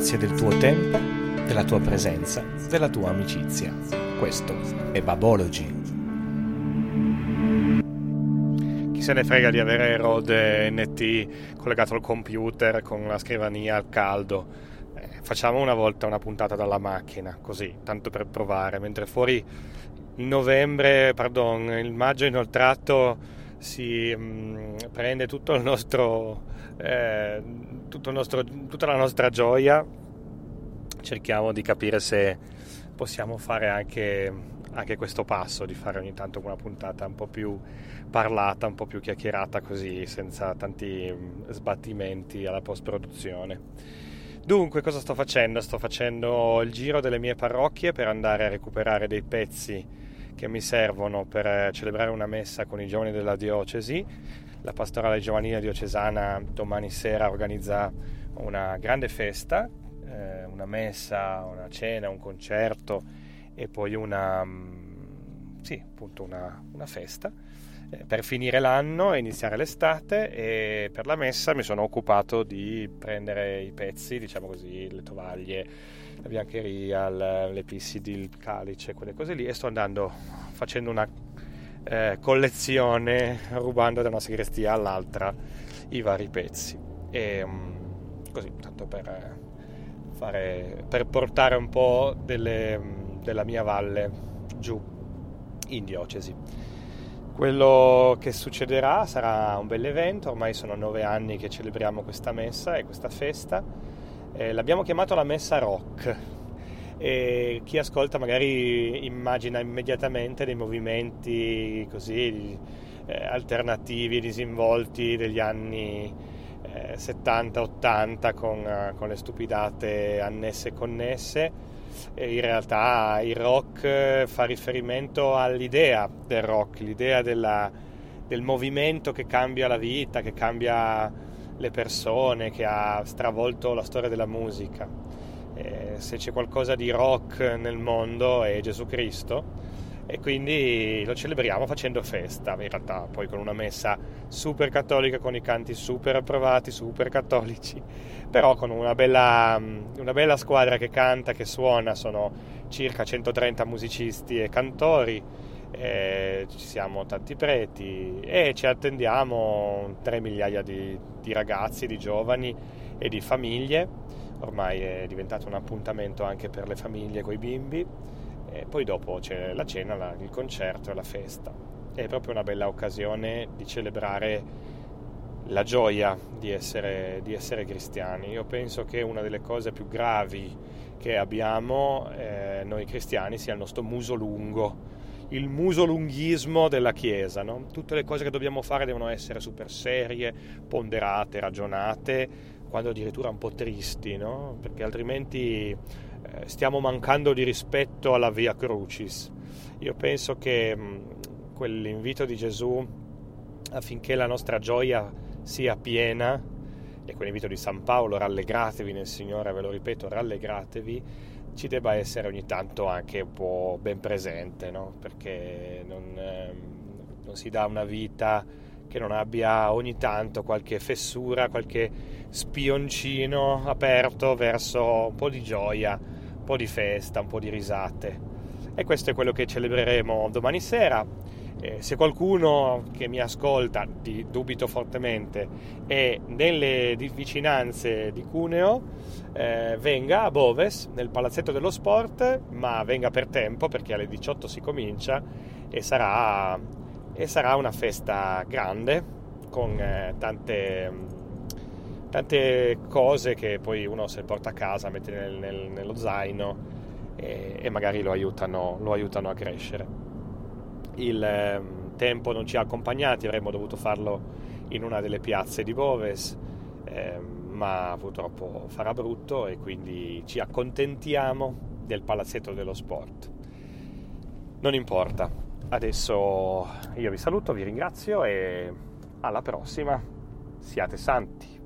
Grazie del tuo tempo, della tua presenza, della tua amicizia. Questo è Babology. Chi se ne frega di avere Rode NT collegato al computer con la scrivania al caldo? Eh, facciamo una volta una puntata dalla macchina, così, tanto per provare, mentre fuori novembre, pardon, il maggio inoltrato si mh, prende tutto il nostro, eh, tutto il nostro, tutta la nostra gioia, cerchiamo di capire se possiamo fare anche, anche, questo passo, di fare ogni tanto una puntata un po' più parlata, un po' più chiacchierata così, senza tanti sbattimenti alla post-produzione. Dunque, cosa sto facendo? Sto facendo il giro delle mie parrocchie per andare a recuperare dei pezzi che mi servono per celebrare una messa con i giovani della diocesi. La pastorale giovanile diocesana domani sera organizza una grande festa, eh, una messa, una cena, un concerto e poi una, sì, appunto una, una festa eh, per finire l'anno e iniziare l'estate e per la messa mi sono occupato di prendere i pezzi, diciamo così, le tovaglie, la biancheria, le pissidi, il calice, quelle cose lì e sto andando facendo una eh, collezione rubando da una sagrestia all'altra i vari pezzi. E um, così tanto per, fare, per portare un po' delle, della mia valle giù in diocesi. Quello che succederà sarà un bel evento ormai sono nove anni che celebriamo questa messa e questa festa eh, l'abbiamo chiamato la messa rock. E chi ascolta magari immagina immediatamente dei movimenti così eh, alternativi disinvolti degli anni eh, 70-80 con, uh, con, le stupidate annesse e connesse. E in realtà il rock fa riferimento all'idea del rock, l'idea della, del movimento che cambia la vita, che cambia le persone, che ha stravolto la storia della musica. Eh, se c'è qualcosa di rock nel mondo è Gesù Cristo e quindi lo celebriamo facendo festa, in realtà poi con una messa super cattolica, con i canti super approvati, super cattolici, però con una bella, una bella squadra che canta, che suona, sono circa 130 musicisti e cantori, eh, ci siamo tanti preti e ci attendiamo 3 migliaia di, di ragazzi, di giovani e di famiglie, ormai è diventato un appuntamento anche per le famiglie con i bimbi e poi dopo c'è la cena, la, il concerto e la festa. È proprio una bella occasione di celebrare la gioia di essere, di essere cristiani. Io penso che una delle cose più gravi che abbiamo eh, noi cristiani sia il nostro muso lungo, il musolunghismo della Chiesa. No? Tutte le cose che dobbiamo fare devono essere super serie, ponderate, ragionate, quando addirittura un po' tristi, no? perché altrimenti eh, stiamo mancando di rispetto alla Via Crucis. Io penso che mh, quell'invito di Gesù affinché la nostra gioia sia piena, e quell'invito di San Paolo, rallegratevi nel Signore, ve lo ripeto, rallegratevi, ci debba essere ogni tanto anche un po' ben presente, no? perché non, ehm, non si dà una vita che non abbia ogni tanto qualche fessura, qualche spioncino aperto verso un po' di gioia, un po' di festa, un po' di risate. E questo è quello che celebreremo domani sera. Eh, se qualcuno che mi ascolta, di, dubito fortemente, è nelle vicinanze di Cuneo, eh, venga a Boves, nel palazzetto dello sport, ma venga per tempo perché alle 18 si comincia e sarà, e sarà una festa grande con eh, tante, tante, cose che poi uno se porta a casa, mette nel, nel, nello zaino e, e magari lo aiutano, lo aiutano a crescere il eh, tempo non ci ha accompagnati, avremmo dovuto farlo in una delle piazze di Boves, eh, ma purtroppo farà brutto e quindi ci accontentiamo del palazzetto dello sport. Non importa, adesso io vi saluto, vi ringrazio e alla prossima, siate santi.